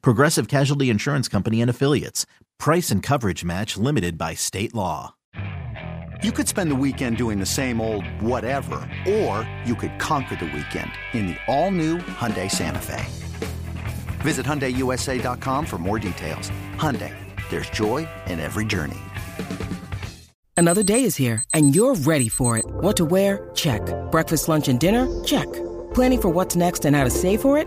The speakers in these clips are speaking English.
Progressive Casualty Insurance Company and Affiliates. Price and coverage match limited by state law. You could spend the weekend doing the same old whatever, or you could conquer the weekend in the all-new Hyundai Santa Fe. Visit HyundaiUSA.com for more details. Hyundai, there's joy in every journey. Another day is here, and you're ready for it. What to wear? Check. Breakfast, lunch, and dinner? Check. Planning for what's next and how to save for it?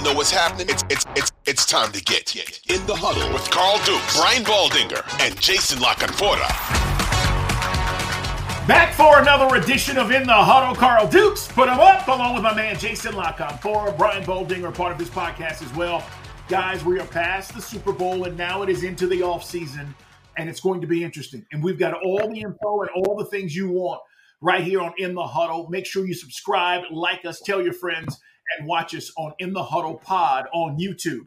You know what's happening, it's, it's, it's, it's time to get in the huddle with Carl Dukes, Brian Baldinger, and Jason La Canfora. Back for another edition of In the Huddle. Carl Dukes put him up along with my man Jason La Canfora, Brian Baldinger, part of this podcast as well. Guys, we are past the Super Bowl and now it is into the offseason and it's going to be interesting. And we've got all the info and all the things you want right here on In the Huddle. Make sure you subscribe, like us, tell your friends, and watch us on In the Huddle Pod on YouTube.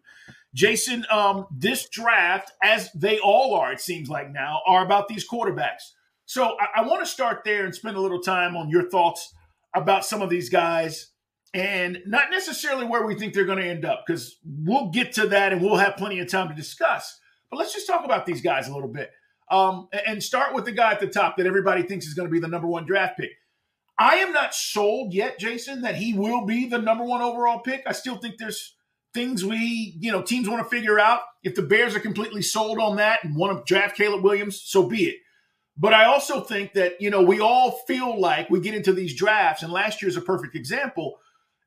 Jason, um, this draft, as they all are, it seems like now, are about these quarterbacks. So I, I want to start there and spend a little time on your thoughts about some of these guys and not necessarily where we think they're going to end up because we'll get to that and we'll have plenty of time to discuss. But let's just talk about these guys a little bit um, and start with the guy at the top that everybody thinks is going to be the number one draft pick. I am not sold yet, Jason, that he will be the number one overall pick. I still think there's things we, you know, teams want to figure out. If the Bears are completely sold on that and want to draft Caleb Williams, so be it. But I also think that, you know, we all feel like we get into these drafts, and last year's a perfect example.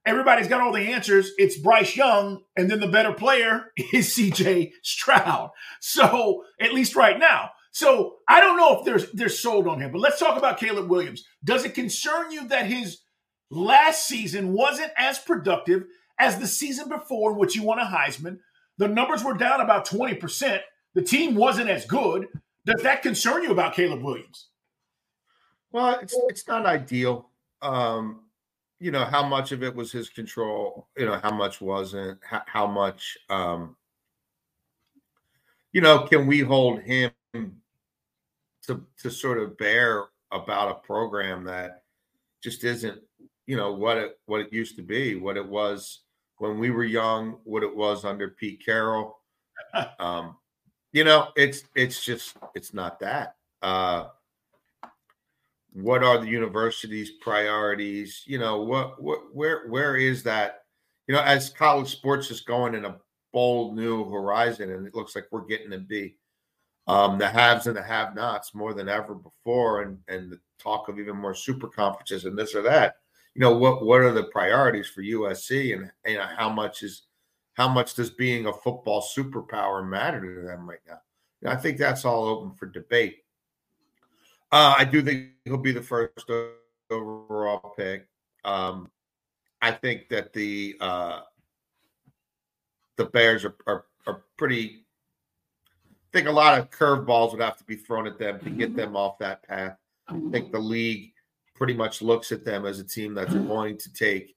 Everybody's got all the answers. It's Bryce Young, and then the better player is CJ Stroud. So, at least right now. So, I don't know if there's they're sold on him, but let's talk about Caleb Williams. Does it concern you that his last season wasn't as productive as the season before, in which you won a Heisman? The numbers were down about 20%. The team wasn't as good. Does that concern you about Caleb Williams? Well, it's it's not ideal. Um, you know how much of it was his control. You know how much wasn't. How, how much. Um, you know, can we hold him to to sort of bear about a program that just isn't, you know, what it what it used to be, what it was when we were young, what it was under Pete Carroll. Um, you know, it's it's just it's not that. Uh, what are the university's priorities? You know, what what where where is that? You know, as college sports is going in a bold new horizon, and it looks like we're getting to be um, the haves and the have-nots more than ever before, and and the talk of even more super conferences and this or that. You know, what what are the priorities for USC, and you know how much is how much does being a football superpower matter to them right now? And I think that's all open for debate. Uh, I do think he'll be the first overall pick. Um, I think that the uh, the Bears are, are, are pretty. I think a lot of curveballs would have to be thrown at them to get them off that path. I think the league pretty much looks at them as a team that's going to take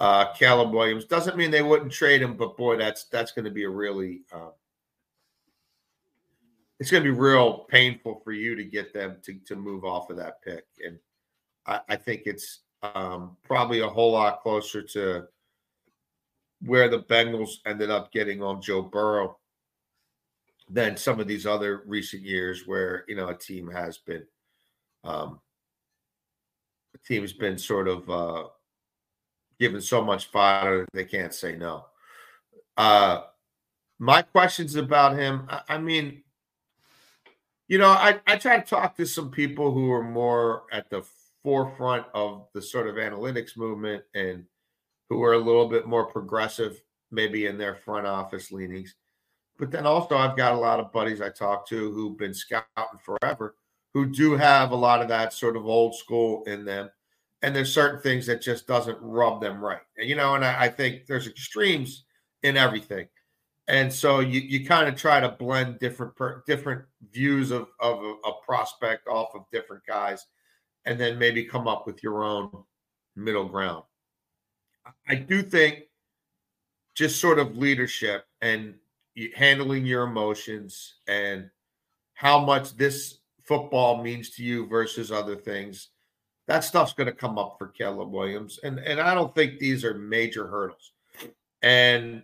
uh, Caleb Williams. Doesn't mean they wouldn't trade him, but boy, that's that's going to be a really uh, it's going to be real painful for you to get them to to move off of that pick, and I, I think it's um, probably a whole lot closer to where the Bengals ended up getting on Joe Burrow than some of these other recent years where you know a team has been um, a team has been sort of uh, given so much fodder they can't say no. Uh, my questions about him, I, I mean, you know, I, I try to talk to some people who are more at the forefront of the sort of analytics movement and who are a little bit more progressive, maybe in their front office leanings. But then also, I've got a lot of buddies I talk to who've been scouting forever who do have a lot of that sort of old school in them. And there's certain things that just doesn't rub them right. You know, and I, I think there's extremes in everything. And so you, you kind of try to blend different per, different views of, of a, a prospect off of different guys and then maybe come up with your own middle ground. I do think just sort of leadership and handling your emotions and how much this football means to you versus other things. That stuff's going to come up for Caleb Williams, and and I don't think these are major hurdles. And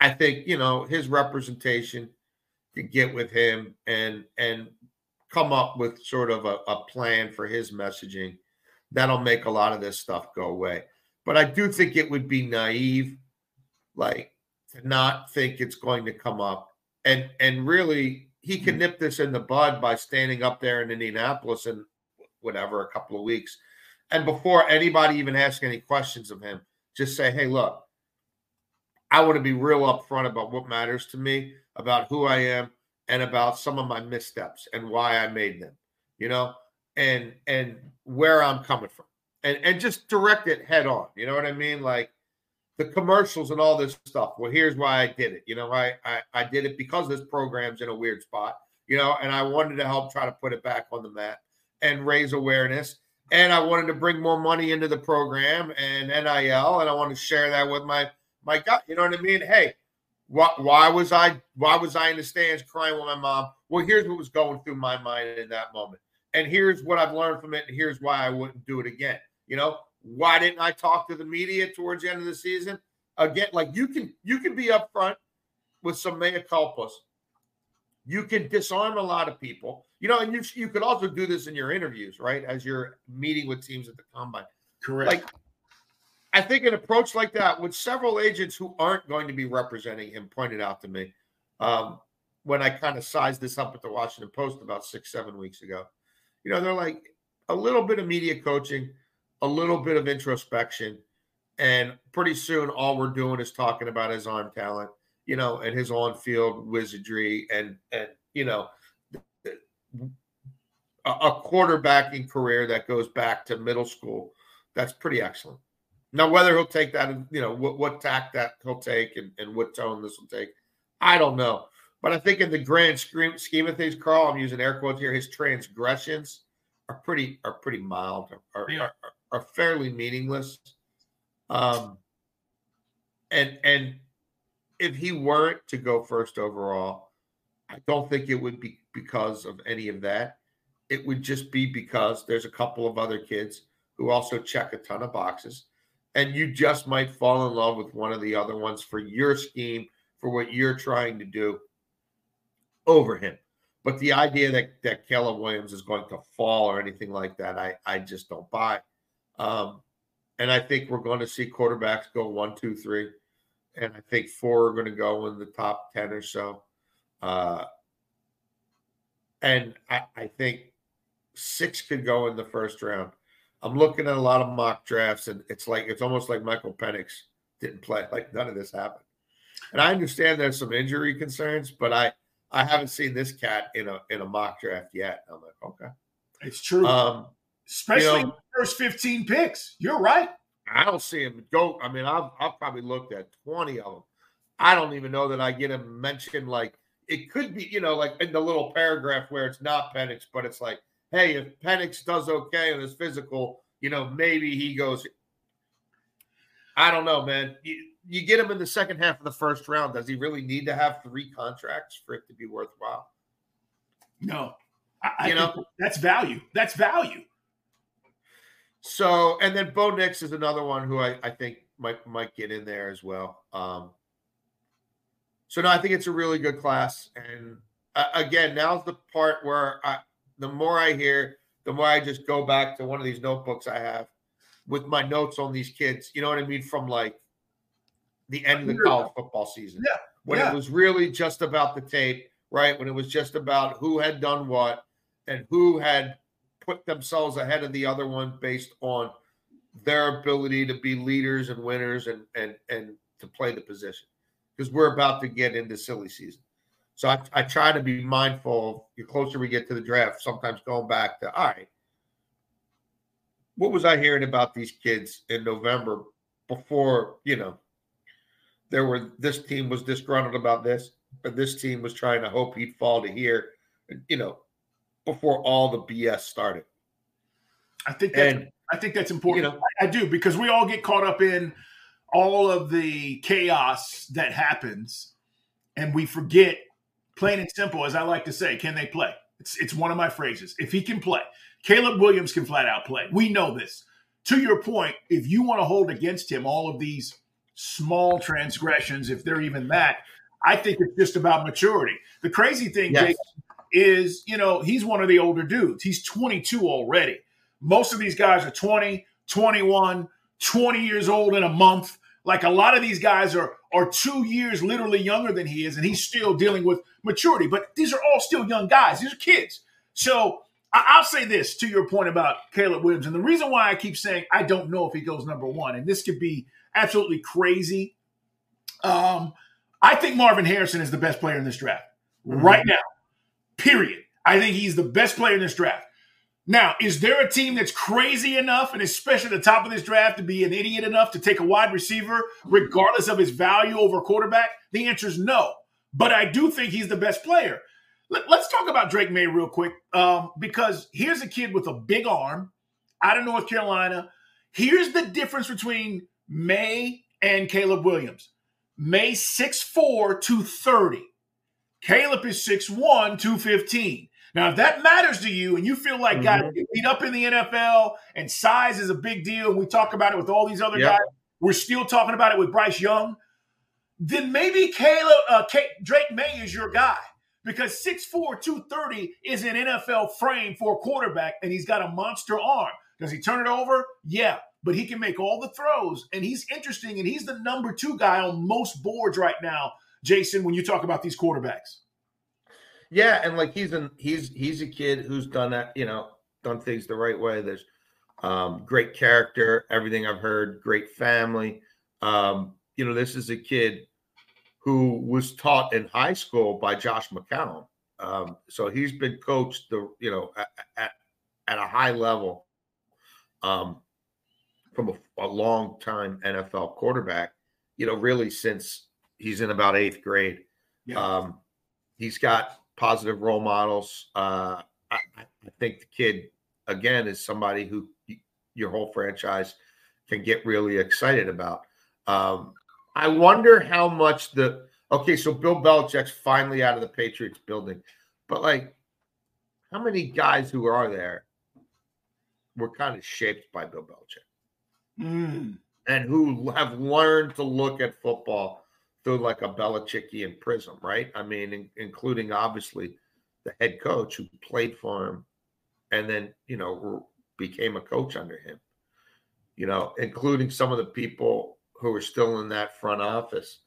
I think you know his representation could get with him and and come up with sort of a, a plan for his messaging. That'll make a lot of this stuff go away. But I do think it would be naive, like to not think it's going to come up. And and really, he can mm-hmm. nip this in the bud by standing up there in Indianapolis in whatever a couple of weeks, and before anybody even asks any questions of him, just say, "Hey, look, I want to be real upfront about what matters to me, about who I am, and about some of my missteps and why I made them, you know, and and where I'm coming from, and and just direct it head on. You know what I mean? Like the commercials and all this stuff. Well, here's why I did it. You know, I, I I did it because this program's in a weird spot. You know, and I wanted to help try to put it back on the map and raise awareness. And I wanted to bring more money into the program and NIL, and I want to share that with my my gut. You know what I mean? Hey, why, why was I why was I in the stands crying with my mom? Well, here's what was going through my mind in that moment, and here's what I've learned from it, and here's why I wouldn't do it again. You know, why didn't I talk to the media towards the end of the season? Again, like you can you can be upfront with some mea culpas. You can disarm a lot of people. You know, and you you could also do this in your interviews, right? As you're meeting with teams at the combine. Correct. Like I think an approach like that, with several agents who aren't going to be representing him, pointed out to me um, when I kind of sized this up at the Washington Post about six, seven weeks ago. You know, they're like a little bit of media coaching, a little bit of introspection. And pretty soon, all we're doing is talking about his arm talent, you know, and his on-field wizardry, and and you know, a, a quarterbacking career that goes back to middle school. That's pretty excellent. Now, whether he'll take that, you know, what what tack that he'll take, and, and what tone this will take, I don't know. But I think in the grand scheme of things, Carl, I'm using air quotes here. His transgressions are pretty are pretty mild, are, are, are fairly meaningless. Um, and and if he weren't to go first overall, I don't think it would be because of any of that. It would just be because there's a couple of other kids who also check a ton of boxes, and you just might fall in love with one of the other ones for your scheme, for what you're trying to do over him. But the idea that that Caleb Williams is going to fall or anything like that, I I just don't buy. Um, and I think we're going to see quarterbacks go one, two, three, and I think four are going to go in the top ten or so. Uh, and I, I think six could go in the first round. I'm looking at a lot of mock drafts, and it's like it's almost like Michael Penix didn't play. Like none of this happened. And I understand there's some injury concerns, but I I haven't seen this cat in a in a mock draft yet. I'm like, okay, it's true. Um, especially you know, first 15 picks. You're right. I don't see him go. I mean, I've, I've probably looked at 20 of them. I don't even know that I get him mentioned like it could be, you know, like in the little paragraph where it's not Penix, but it's like, hey, if Penix does okay on his physical, you know, maybe he goes. I don't know, man. You, you get him in the second half of the first round. Does he really need to have three contracts for it to be worthwhile? No. I, you I know, that's value. That's value. So, and then Bo Nix is another one who I, I think might might get in there as well. Um, so no, I think it's a really good class. And uh, again, now's the part where I, the more I hear, the more I just go back to one of these notebooks I have with my notes on these kids. You know what I mean? From like the end of the college football season. Yeah. When yeah. it was really just about the tape, right? When it was just about who had done what and who had put themselves ahead of the other one based on their ability to be leaders and winners and and and to play the position because we're about to get into silly season. So I, I try to be mindful. The closer we get to the draft, sometimes going back to all right, what was I hearing about these kids in November before you know there were this team was disgruntled about this, but this team was trying to hope he'd fall to here, you know, before all the BS started. I think that's, and, I think that's important. You know, I, I do because we all get caught up in all of the chaos that happens, and we forget, plain and simple, as I like to say, can they play? It's it's one of my phrases. If he can play, Caleb Williams can flat out play. We know this. To your point, if you want to hold against him all of these small transgressions, if they're even that, I think it's just about maturity. The crazy thing, yes. Jake, is, you know, he's one of the older dudes. He's 22 already. Most of these guys are 20, 21, 20 years old in a month. Like a lot of these guys are are two years literally younger than he is, and he's still dealing with maturity. But these are all still young guys. These are kids. So I'll say this to your point about Caleb Williams, and the reason why I keep saying I don't know if he goes number one, and this could be absolutely crazy. Um, I think Marvin Harrison is the best player in this draft mm-hmm. right now. Period. I think he's the best player in this draft. Now, is there a team that's crazy enough, and especially at the top of this draft, to be an idiot enough to take a wide receiver, regardless of his value over quarterback? The answer is no. But I do think he's the best player. Let, us talk about Drake Maye real quick, um, because here's a kid with a big arm out of North Carolina. Here's the difference between Maye and Caleb Williams. Maye 6'4, 230. Caleb is 6'1, 215. Now, if that matters to you and you feel like mm-hmm. guys get beat up in the NFL and size is a big deal, and we talk about it with all these other yep. guys, we're still talking about it with Bryce Young, then maybe Caleb, uh, Drake Maye is your guy because 6'4, 230 is an NFL frame for a quarterback, and he's got a monster arm. Does he turn it over? Yeah, but he can make all the throws, and he's interesting, and he's the number two guy on most boards right now Jason, when you talk about these quarterbacks? Yeah, and like he's an he's he's a kid who's done that, you know, done things the right way. There's um, great character, everything I've heard, great family. Um, you know, this is a kid who was taught in high school by Josh McCown. Um, so he's been coached the you know at at, at a high level um, from a, a long time NFL quarterback. You know, really since he's in about eighth grade. Yeah. Um, he's got positive role models. Uh, I, I, think the kid again is somebody who your whole franchise can get really excited about. Um, I wonder how much the okay, so Bill Belichick's finally out of the Patriots building, but like, how many guys who are there were kind of shaped by Bill Belichick mm. and who have learned to look at football through like a Belichickian prism, right? I mean, in, including obviously the head coach who played for him and then, you know, became a coach under him, you know, including some of the people who are still in that front office.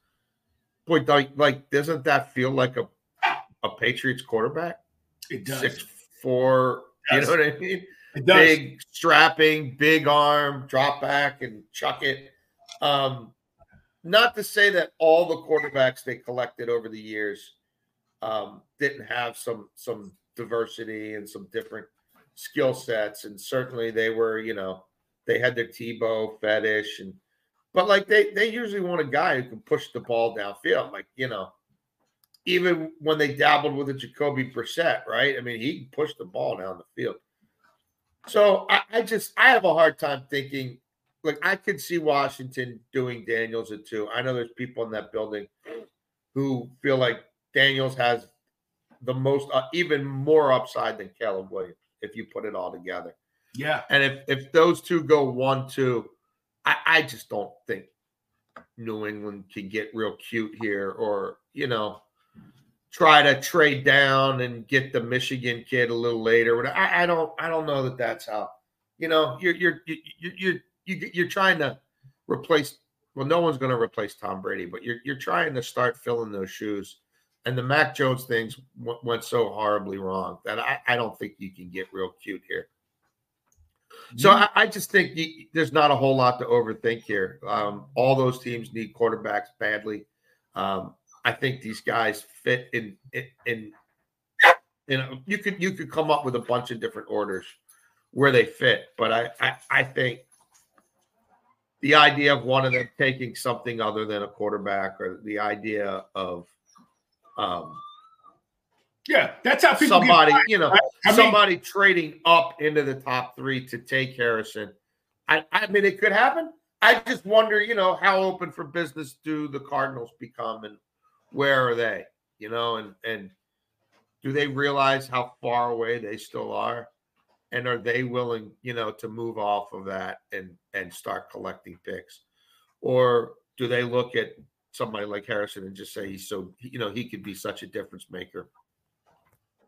Boy, like, doesn't that feel like a, a Patriots quarterback? It does. Six, four, you know what I mean? It does. Big strapping, big arm, drop back and chuck it. Um, not to say that all the quarterbacks they collected over the years um, didn't have some some diversity and some different skill sets, and certainly they were, you know, they had their Tebow fetish, and but like they they usually want a guy who can push the ball downfield, like you know, even when they dabbled with a Jacoby Brissett, right? I mean, he can push the ball down the field. So I, I just I have a hard time thinking like I could see Washington doing Daniels at two. I know there's people in that building who feel like Daniels has the most, uh, even more upside than Caleb Williams if you put it all together. Yeah. And if if those two go one two, I, I just don't think New England can get real cute here, or you know, try to trade down and get the Michigan kid a little later. I, I don't I don't know that that's how. You know, you're you're you're you're you, you're trying to replace. Well, no one's going to replace Tom Brady, but you're you're trying to start filling those shoes. And the Mac Jones things w- went so horribly wrong that I, I don't think you can get real cute here. So I, I just think you, there's not a whole lot to overthink here. Um, all those teams need quarterbacks badly. Um, I think these guys fit in in, in you know you could you could come up with a bunch of different orders where they fit, but I I, I think the idea of one of them taking something other than a quarterback or the idea of um yeah, that's how people somebody, you know, I mean- somebody trading up into the top three to take Harrison. I, I mean, it could happen. I just wonder, you know, how open for business do the Cardinals become, and where are they? You know, and and do they realize how far away they still are, and are they willing, you know, to move off of that and and start collecting picks, or do they look at somebody like Harrison and just say he's so, you know, he could be such a difference maker?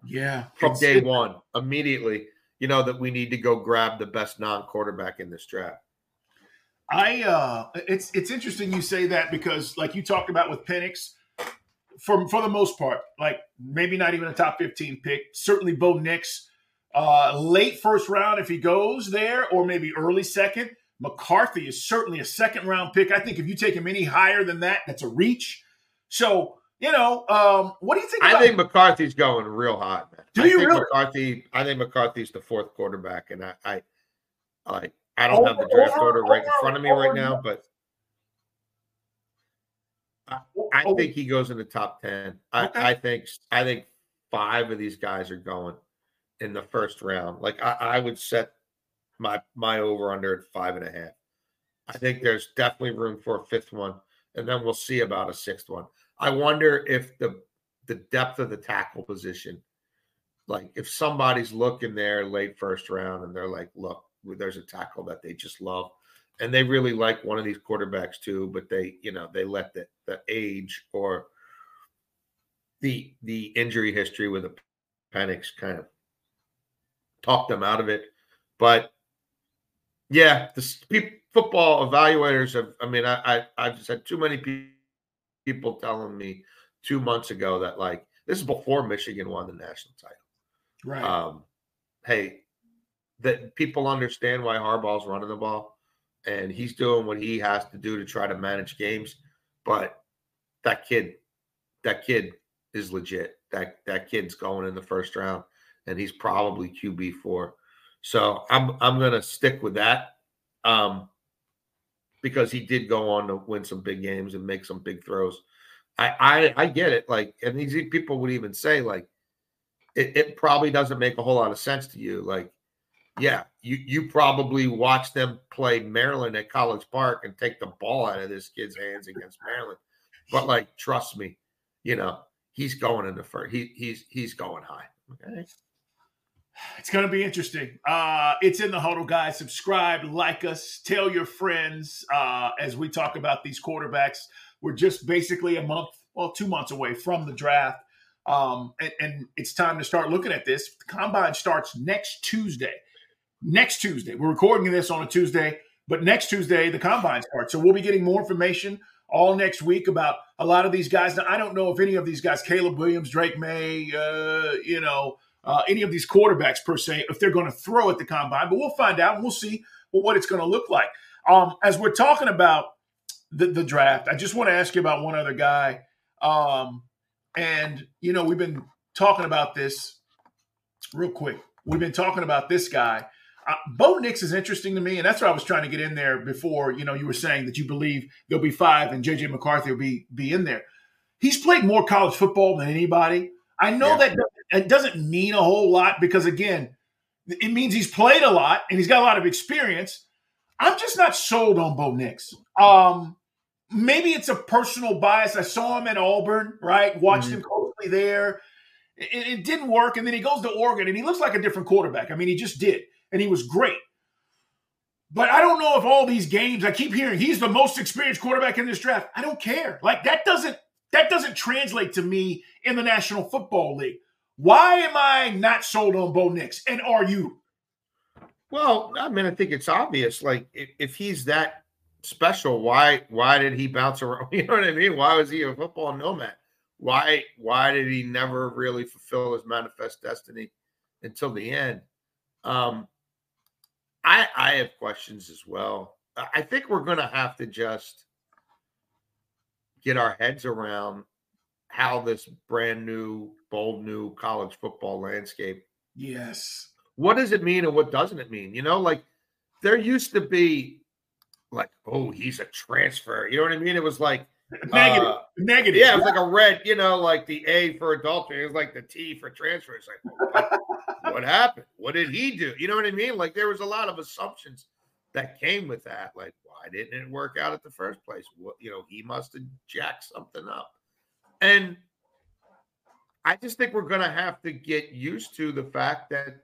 Yeah, from day it- one immediately you know that we need to go grab the best non-quarterback in this draft. I uh it's it's interesting you say that because like you talked about with Penix, for for the most part, like maybe not even a top 15 pick, certainly Bo Nix, uh late first round if he goes there, or maybe early second. McCarthy is certainly a second round pick. I think if you take him any higher than that, that's a reach. So, you know, um, what do you think i about think mccarthy's going real hot man Do I you think really? mccarthy i think mccarthy's the fourth quarterback and i i like i don't have the draft over- order right in front of me right now but I Oh, think he goes in the top ten. I, Okay. I think I think five of these guys are going in the first round. Like I, I would set my my over under at five and a half. I think there's definitely room for a fifth one, and then we'll see about a sixth one. I wonder if the the depth of the tackle position, like if somebody's looking there late first round and they're like, look, there's a tackle that they just love and they really like one of these quarterbacks too, but they, you know, they let the the age or the the injury history with the Penix kind of talk them out of it. But yeah, the football evaluators have. I mean, I, I I've just had too many pe- people telling me two months ago that like this is before Michigan won the national title right. um, hey, that people understand why Harbaugh's running the ball, and he's doing what he has to do to try to manage games. But that kid, that kid is legit. That that kid's going in the first round, and he's probably QB four. So I'm I'm gonna stick with that, um, because he did go on to win some big games and make some big throws. I I, I get it. Like, and these people would even say like it, it probably doesn't make a whole lot of sense to you. Like, yeah, you you probably watch them play Maryland at College Park and take the ball out of this kid's hands against Maryland. But like, trust me, you know, he's going in the first. He he's he's going high. Okay. It's going to be interesting. Uh, it's in the huddle, guys. Subscribe, like us, tell your friends uh, as we talk about these quarterbacks. We're just basically a month, well, two months away from the draft. Um, and, and it's time to start looking at this. The combine starts next Tuesday. Next Tuesday. We're recording this on a Tuesday, but next Tuesday, the combine starts. So we'll be getting more information all next week about a lot of these guys. Now, I don't know if any of these guys, Caleb Williams, Drake Maye, uh, you know, uh, any of these quarterbacks per se, if they're going to throw at the combine, but we'll find out. and We'll see what it's going to look like. Um, as we're talking about the, the draft, I just want to ask you about one other guy. Um, and, you know, we've been talking about this real quick. We've been talking about this guy. Uh, Bo Nix is interesting to me, and that's what I was trying to get in there before. You know, you were saying that you believe there'll be five and JJ McCarthy will be be in there. He's played more college football than anybody. I know Yeah. that it doesn't mean a whole lot because again, it means he's played a lot and he's got a lot of experience. I'm just not sold on Bo Nix. Um, maybe it's a personal bias. I saw him at Auburn, right? Watched him closely there. It, it didn't work, and then he goes to Oregon, and he looks like a different quarterback. I mean, he just did, and he was great. But I don't know if all these games I keep hearing he's the most experienced quarterback in this draft. I don't care. Like that doesn't that doesn't translate to me in the National Football League. Why am I not sold on Bo Nix? And are you? Well, I mean, I think it's obvious. Like, if, if he's that special, why why did he bounce around? You know what I mean? Why was he a football nomad? Why why did he never really fulfill his manifest destiny until the end? Um, I I have questions as well. I think we're to have to just get our heads around how this brand new, bold new college football landscape. Yes. What does it mean and what doesn't it mean? You know, like there used to be like, oh, he's a transfer. You know what I mean? It was like negative, uh, negative. Yeah, it was like a red, you know, like the A for adultery. It was like the T for transfer. It's like, what, what happened? What did he do? You know what I mean? Like there was a lot of assumptions that came with that. Like, why didn't it work out at the first place? What, you know, he must have jacked something up. And I just think we're going to have to get used to the fact that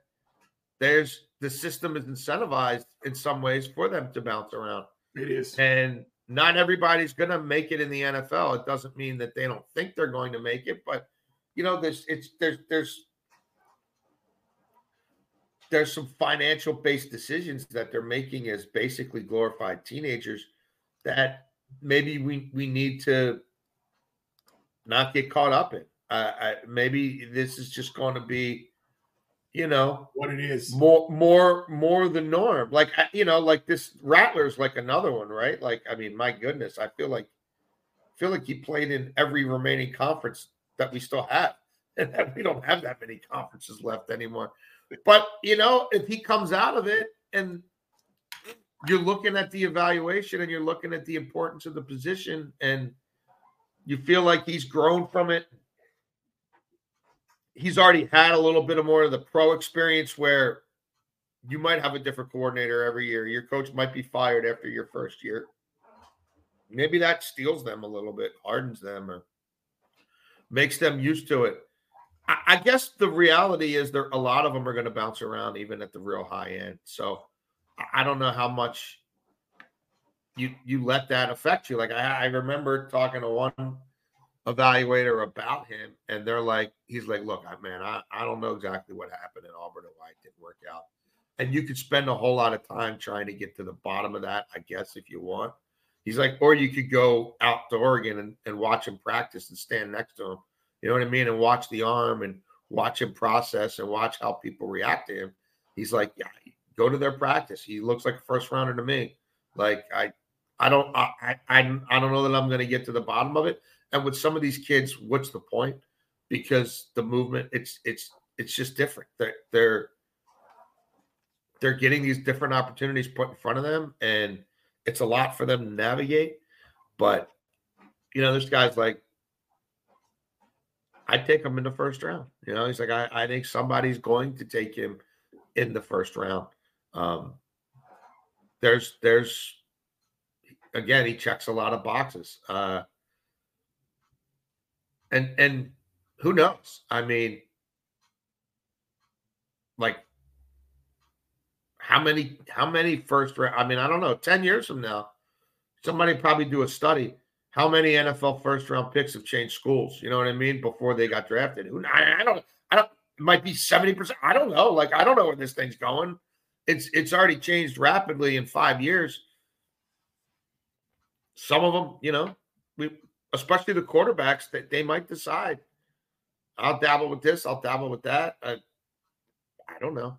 there's the system is incentivized in some ways for them to bounce around. It is. And not everybody's going to make it in the NFL. It doesn't mean that they don't think they're going to make it, but you know, there's it's there's there's there's some financial based decisions that they're making as basically glorified teenagers that maybe we we need to not get caught up in. Uh, I, maybe this is just going to be you know what it is. more more more the norm. Like you know like this rattler's like another one right? Like i mean my goodness i feel like I feel like he played in every remaining conference that we still have and that we don't have that many conferences left anymore. But you know if he comes out of it and you're looking at the evaluation and you're looking at the importance of the position and you feel like he's grown from it he's already had a little bit of more of the pro experience where you might have a different coordinator every year. Your coach might be fired after your first year. Maybe that steels them a little bit, hardens them, or makes them used to it. I, I guess the reality is there a lot of them are going to bounce around even at the real high end. So I don't know how much you you let that affect you. Like I, I remember talking to one evaluator about him, and they're like, he's like, look, man, I, I don't know exactly what happened in Auburn and why it didn't work out. And you could spend a whole lot of time trying to get to the bottom of that, I guess, if you want. He's like, or you could go out to Oregon and, and watch him practice and stand next to him. You know what I mean? And watch the arm and watch him process and watch how people react to him. He's like, yeah, go to their practice. He looks like a first rounder to me. Like I, I don't, I, I, I don't know that I'm going to get to the bottom of it. And with some of these kids, what's the point? Because the movement, it's it's it's just different. They're they're they're getting these different opportunities put in front of them, and it's a lot for them to navigate. But you know, there's guys like I'd take him in the first round. You know, he's like, I, I think somebody's going to take him in the first round. Um, there's there's again, he checks a lot of boxes. Uh, and and who knows? I mean, like how many how many first round? I mean, I don't know. Ten years from now, somebody probably do a study. How many NFL first round picks have changed schools? You know what I mean? Before they got drafted, who I, I don't I don't. It might be seventy percent. I don't know. Like I don't know where this thing's going. It's it's already changed rapidly in five years. Some of them, you know, we especially the quarterbacks, that they might decide, I'll dabble with this, I'll dabble with that. I, I don't know.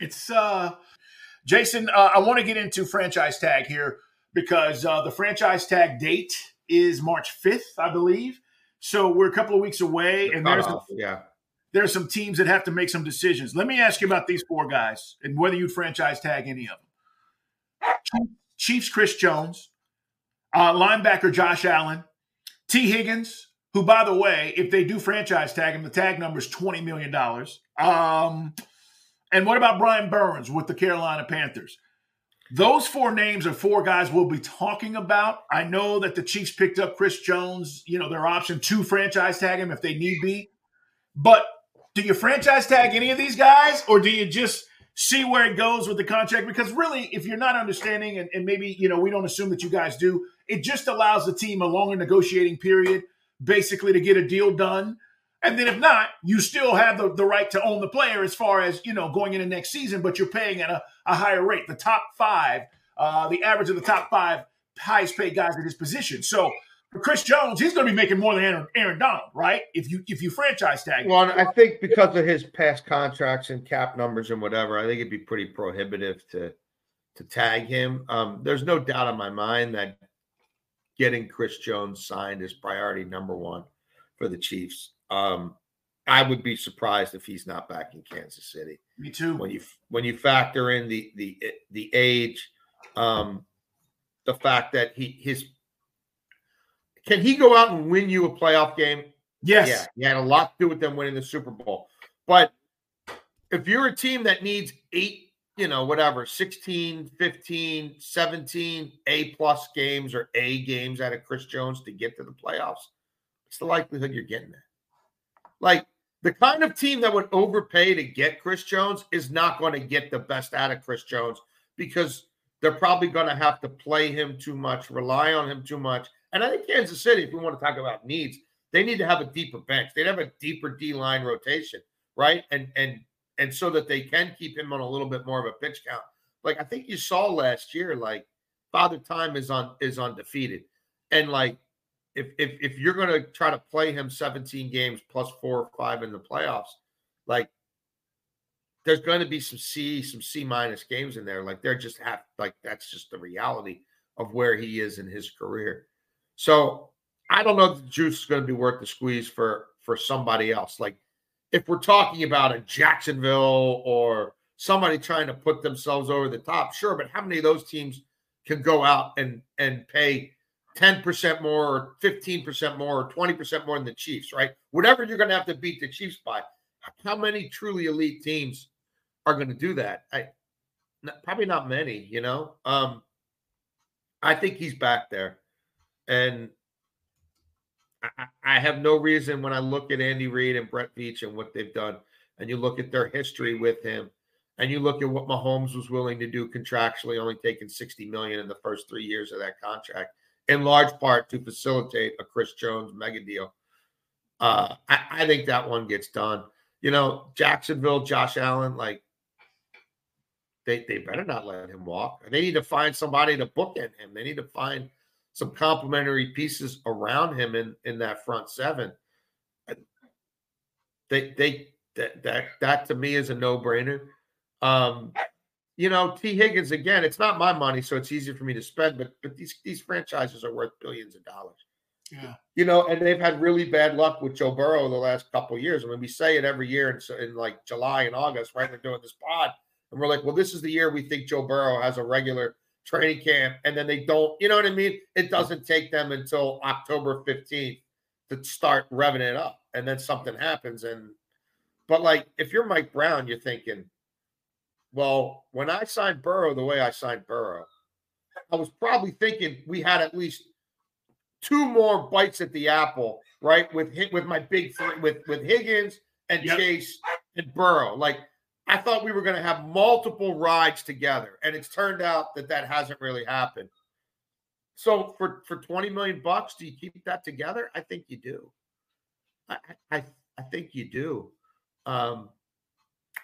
It's uh, Jason. Uh, I want to get into franchise tag here because uh, the franchise tag date is March fifth, I believe. So we're a couple of weeks away, and there's off, yeah. There's some teams that have to make some decisions. Let me ask you about these four guys and whether you'd franchise tag any of them. Chiefs Chris Jones, uh, linebacker Josh Allen, Tee Higgins, who, by the way, if they do franchise tag him, the tag number is $20 million. Um, and what about Brian Burns with the Carolina Panthers? Those four names are four guys we'll be talking about. I know that the Chiefs picked up Chris Jones, you know, their option to franchise tag him if they need be. But do you franchise tag any of these guys or do you just see where it goes with the contract because really, if you're not understanding, and, and maybe you know we don't assume that you guys do, it just allows the team a longer negotiating period, basically to get a deal done. And then if not, you still have the, the right to own the player as far as, you know, going into next season, but you're paying at a, a higher rate. The top five, uh, the average of the top five highest paid guys at his position. So for Chris Jones, he's going to be making more than Aaron, Aaron Donald, right? If you if you franchise tag. Him. Well, I think because of his past contracts and cap numbers and whatever, I think it'd be pretty prohibitive to to tag him. Um, there's no doubt in my mind that getting Chris Jones signed is priority number one for the Chiefs. Um, I would be surprised if he's not back in Kansas City. Me too. When you when you factor in the the the age, um, the fact that he his can he go out and win you a playoff game? Yes. Yeah, he had a lot to do with them winning the Super Bowl. But if you're a team that needs eight, you know, whatever, 16, 15, 17 A plus games or A games out of Chris Jones to get to the playoffs, it's the likelihood you're getting there. Like the kind of team that would overpay to get Chris Jones is not going to get the best out of Chris Jones because they're probably going to have to play him too much, rely on him too much. And I think Kansas City, if we want to talk about needs, they need to have a deeper bench. They'd have a deeper D line rotation, right? And and and so that they can keep him on a little bit more of a pitch count. Like I think you saw last year, like Father Time is on is undefeated, and like if if if you're going to try to play him 17 games plus four or five in the playoffs, like there's going to be some C, some C minus games in there. Like they're just have like that's just the reality of where he is in his career. So I don't know if the juice is going to be worth the squeeze for for somebody else. Like if we're talking about a Jacksonville or somebody trying to put themselves over the top, sure. But how many of those teams can go out and and pay 10% more or 15% more or 20% more than the Chiefs, right? Whatever you're going to have to beat the Chiefs by. How many truly elite teams are going to do that? I probably not many, you know. Um I think he's back there. And I, I have no reason when I look at Andy Reid and Brett Veach and what they've done, and you look at their history with him, and you look at what Mahomes was willing to do contractually, only taking 60 million in the first three years of that contract, in large part to facilitate a Chris Jones mega deal. Uh, I, I think that one gets done. You know, Jacksonville, Josh Allen, like they they better not let him walk. They need to find somebody to bookend him. They need to find some complementary pieces around him in in that front seven. They they that that that to me is a no brainer. Um, you know, Tee Higgins again. It's not my money, so it's easier for me to spend. But but these these franchises are worth billions of dollars. Yeah. You know, and they've had really bad luck with Joe Burrow the last couple years. I mean, we say it every year in, in like July and August, right? We're doing this pod, and we're like, well, this is the year we think Joe Burrow has a regular training camp, and then they don't, you know what I mean? It doesn't take them until October 15th to start revving it up. And then something happens. And but like if you're Mike Brown, you're thinking, well, when I signed Burrow the way I signed Burrow, I was probably thinking we had at least two more bites at the apple, right? With with my big three, with with Higgins and yep. Chase and Burrow. Like I thought we were going to have multiple rides together, and it's turned out that that hasn't really happened. So for for twenty million bucks, do you keep that together? I think you do. I I, I think you do. Um,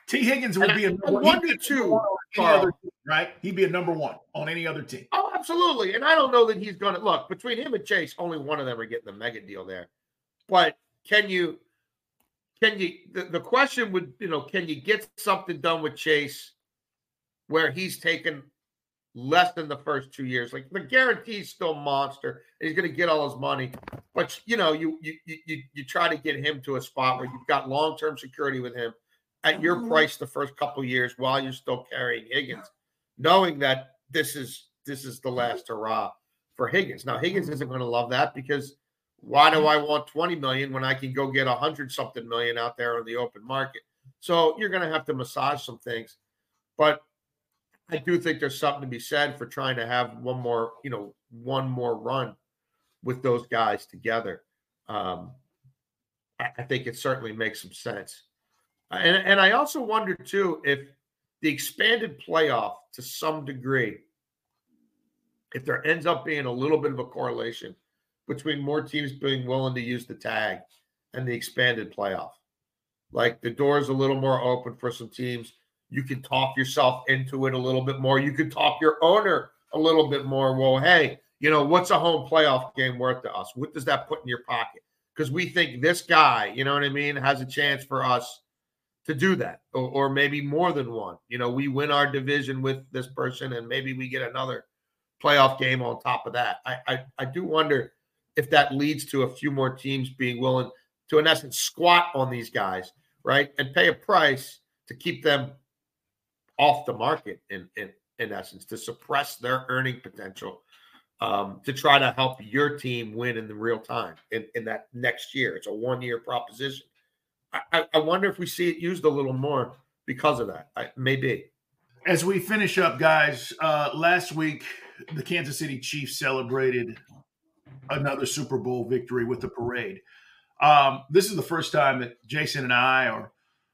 Tee Higgins would be a number one two, Carl. Team, right? He'd be a number one on any other team. Oh, absolutely. And I don't know that he's going to look between him and Chase. Only one of them are getting the mega deal there. But can you can you the, the question would you know can you get something done with chase where he's taken less than the first two years like the guarantee's still monster and he's going to get all his money but you know you you you, you try to get him to a spot where you've got long-term security with him at your mm-hmm. price the first couple years while you're still carrying higgins knowing that this is this is the last hurrah for higgins now higgins isn't going to love that because why do I want 20 million when I can go get a hundred something million out there on the open market? So you're going to have to massage some things, but I do think there's something to be said for trying to have one more, you know, one more run with those guys together. Um, I, I think it certainly makes some sense. And, and I also wonder too if the expanded playoff to some degree, if there ends up being a little bit of a correlation between more teams being willing to use the tag and the expanded playoff, like the door is a little more open for some teams. You can talk yourself into it a little bit more. You can talk your owner a little bit more. Well, hey, you know, what's a home playoff game worth to us? What does that put in your pocket? Because we think this guy, you know what I mean, has a chance for us to do that, or, or, maybe more than one. You know, we win our division with this person, and maybe we get another playoff game on top of that. I, I, I do wonder if that leads to a few more teams being willing to, in essence, squat on these guys, right, and pay a price to keep them off the market in in in essence to suppress their earning potential um, to try to help your team win in the real time in, in that next year. It's a one year proposition. I, I, wonder if we see it used a little more because of that. I, maybe. As we finish up, guys, uh, last week the Kansas City Chiefs celebrated another Super Bowl victory with the parade. Um, this is the first time that Jason and I, or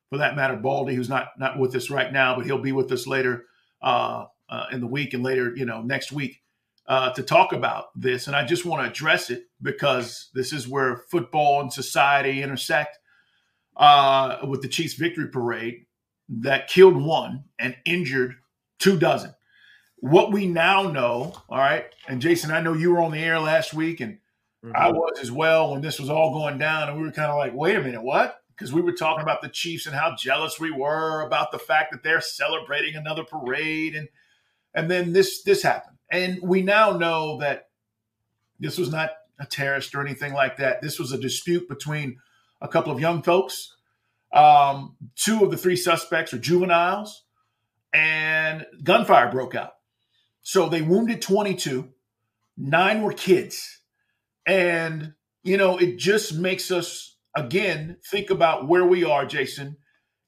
for that matter, Baldy, who's not not with us right now, but he'll be with us later uh, uh, in the week and later, you know, next week uh, to talk about this. And I just want to address it because this is where football and society intersect uh, with the Chiefs victory parade that killed one and injured two dozen. What we now know, all right, and Jason, I know you were on the air last week and mm-hmm. I was as well when this was all going down. And we were kind of like, wait a minute, what? Because we were talking about the Chiefs and how jealous we were about the fact that they're celebrating another parade. And and then this this happened. And we now know that this was not a terrorist or anything like that. This was a dispute between a couple of young folks. Um, two of the three suspects are juveniles, and gunfire broke out. So they wounded 22, nine were kids. And, you know, it just makes us, again, think about where we are, Jason,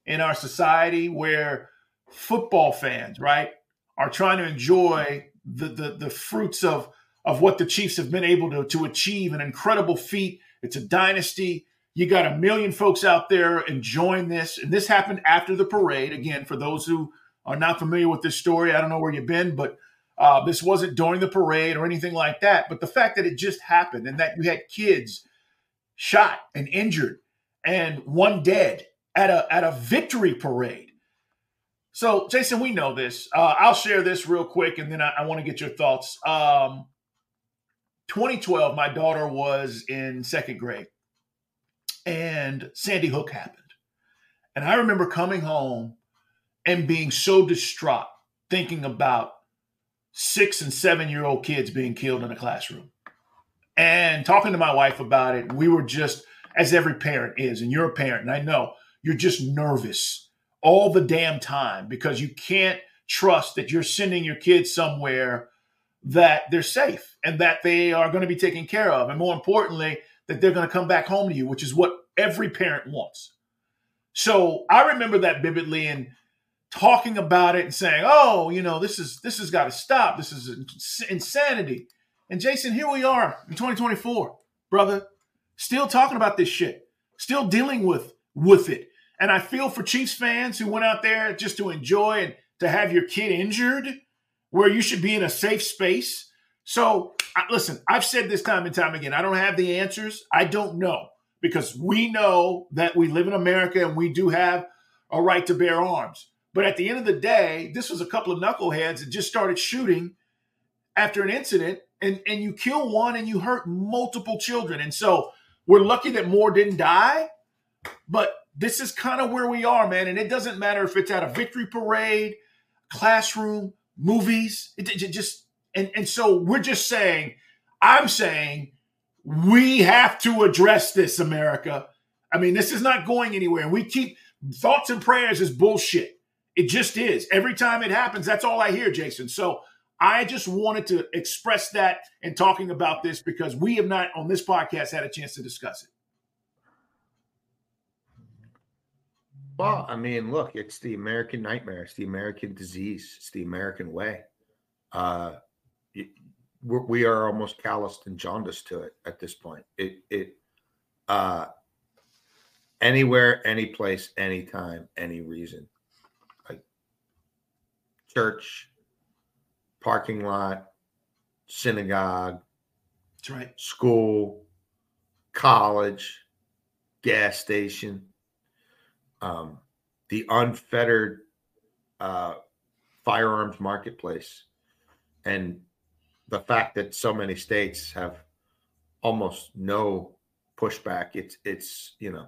in our society where football fans, right, are trying to enjoy the, the, the fruits of, of what the Chiefs have been able to, to achieve an incredible feat. It's a dynasty. You got a million folks out there enjoying this. And this happened after the parade. Again, for those who are not familiar with this story, I don't know where you've been, but uh, this wasn't during the parade or anything like that. But the fact that it just happened and that you had kids shot and injured and one dead at a at a victory parade so, Jason, we know this. Uh, I'll share this real quick, and then I, I want to get your thoughts. Um, 2012, my daughter was in second grade, and Sandy Hook happened. And I remember coming home and being so distraught, thinking about six and seven year old kids being killed in a classroom. And talking to my wife about it, we were just, as every parent is, and you're a parent, and I know you're just nervous all the damn time because you can't trust that you're sending your kids somewhere that they're safe and that they are going to be taken care of. And more importantly, that they're going to come back home to you, which is what every parent wants. So I remember that vividly and talking about it and saying, "Oh, you know, this is this has got to stop. This is insanity." And Jason, here we are in 2024, brother, still talking about this shit, still dealing with with it. And I feel for Chiefs fans who went out there just to enjoy and to have your kid injured, where you should be in a safe space. So, listen, I've said this time and time again I don't have the answers. I don't know because we know that we live in America and we do have a right to bear arms. But at the end of the day, this was a couple of knuckleheads that just started shooting after an incident, and, and you kill one and you hurt multiple children. And so we're lucky that more didn't die. But this is kind of where we are, man. And it doesn't matter if it's at a victory parade, classroom, movies. It, it just and and so we're just saying, I'm saying we have to address this, America. I mean, this is not going anywhere. And we keep thoughts and prayers is bullshit. It just is. Every time it happens, that's all I hear, Jason. So I just wanted to express that in talking about this because we have not on this podcast had a chance to discuss it. Well, I mean, look, it's the American nightmare. It's the American disease. It's the American way. Uh, we are almost calloused and jaundiced to it at this point. It, it, uh, anywhere, any place, anytime, any reason. Like church, parking lot, synagogue, That's right. school, college, gas station, um, the unfettered uh, firearms marketplace, and the fact that so many states have almost no pushback. It's it's you know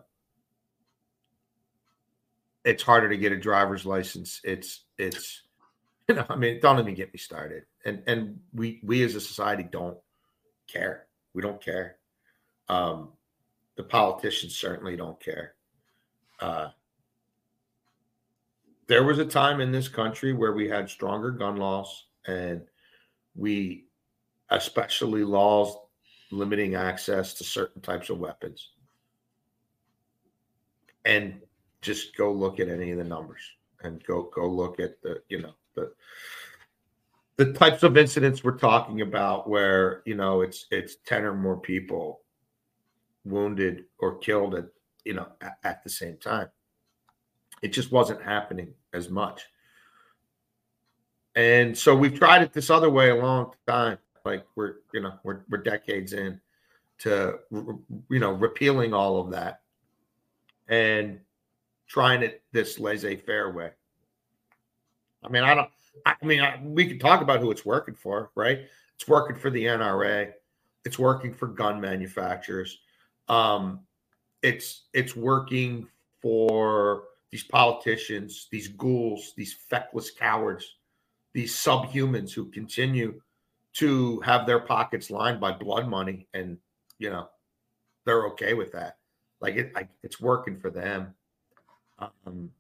it's harder to get a driver's license. It's it's you know I mean don't even get me started. And and we we as a society don't care. We don't care. Um, the politicians certainly don't care. Uh, there was a time in this country where we had stronger gun laws and we especially laws limiting access to certain types of weapons. And just go look at any of the numbers and go go look at the you know the the types of incidents we're talking about where you know it's it's 10 or more people wounded or killed at you know at, at the same time. It just wasn't happening as much. And so we've tried it this other way a long time like we're you know we're, we're decades in to you know repealing all of that and trying it this laissez-faire way. I mean i don't i mean I, we can talk about who it's working for right? It's working for the nra it's working for gun manufacturers. Um it's it's working for these politicians these ghouls these feckless cowards these subhumans who continue to have their pockets lined by blood money and you know they're okay with that. Like it like it's working for them. Um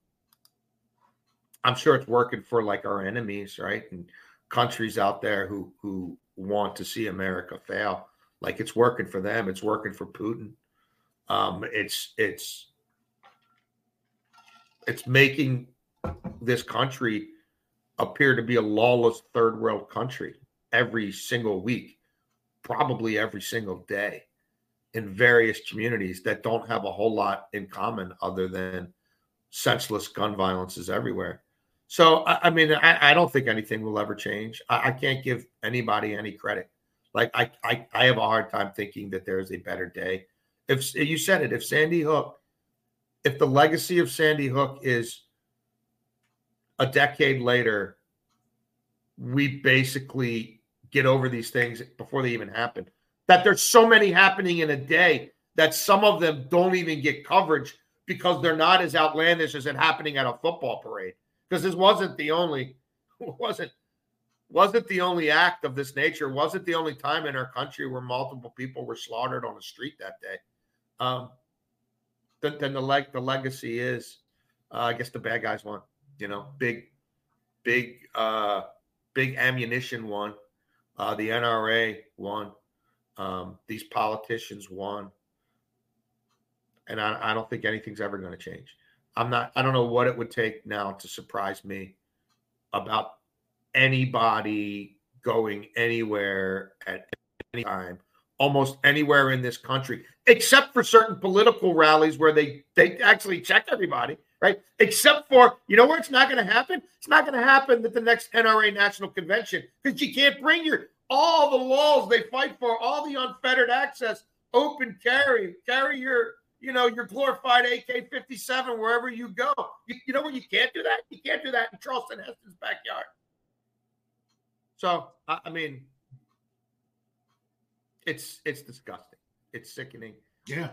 i'm sure it's working for like our enemies right? And countries out there who who want to see america fail. Like it's working for them. It's working for putin. Um it's it's it's making this country appear to be a lawless third world country every single week, probably every single day in various communities that don't have a whole lot in common other than senseless gun violence is everywhere. So, I, I mean, I, I, don't think anything will ever change. I, I, can't give anybody any credit. Like, I, I, I have a hard time thinking that there is a better day. If you said it, if Sandy Hook, if the legacy of Sandy Hook is a decade later, we basically get over these things before they even happen. That there's so many happening in a day that some of them don't even get coverage because they're not as outlandish as it happening at a football parade. Because this wasn't the only wasn't wasn't the only act of this nature. Wasn't the only time in our country where multiple people were slaughtered on the street that day. Um, then, then the leg the legacy is, uh, I guess the bad guys won. You know, big, big, uh, big ammunition won. Uh, the NRA won. Um, these politicians won. And I, I don't think anything's ever going to change. I'm not, I don't know what it would take now to surprise me about anybody going anywhere at any time, almost anywhere in this country, except for certain political rallies where they, they actually check everybody right? Except for, you know where it's not going to happen? It's not going to happen at the next NRA National Convention because you can't bring your all the laws they fight for, all the unfettered access, open carry, carry your, you know, your glorified AK 57 wherever you go. You, you know where you can't do that? You can't do that in Charlton Heston's backyard. So, I, I mean, it's it's disgusting. It's sickening. Yeah.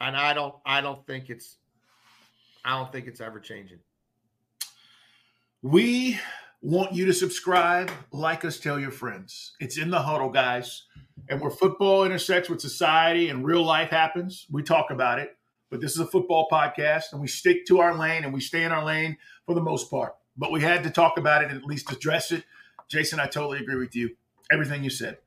And I don't I don't think it's I don't think it's ever changing. We want you to subscribe, like us, tell your friends. It's in the huddle, guys. And where football intersects with society and real life happens, we talk about it. But this is a football podcast, and we stick to our lane and we stay in our lane for the most part. But we had to talk about it and at least address it. Jason, I totally agree with you. Everything you said.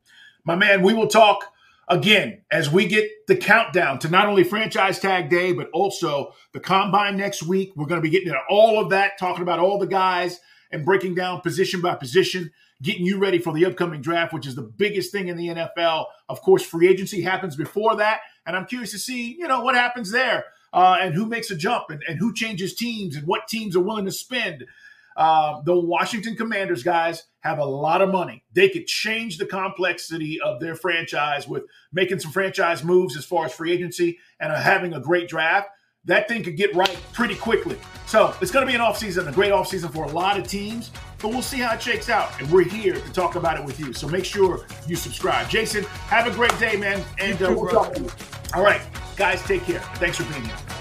My man, we will talk again, as we get the countdown to not only franchise tag day, but also the combine next week, we're going to be getting into all of that, talking about all the guys and breaking down position by position, getting you ready for the upcoming draft, which is the biggest thing in the NFL. Of course, free agency happens before that. And I'm curious to see, you know, what happens there uh, and who makes a jump and, and who changes teams and what teams are willing to spend. Uh, the Washington Commanders guys have a lot of money. They could change the complexity of their franchise with making some franchise moves as far as free agency and having a great draft. That thing could get right pretty quickly. So it's going to be an offseason, a great offseason for a lot of teams, but we'll see how it shakes out. And we're here to talk about it with you. So make sure you subscribe. Jason, have a great day, man. And uh, we'll talk to you. All right, guys, take care. Thanks for being here.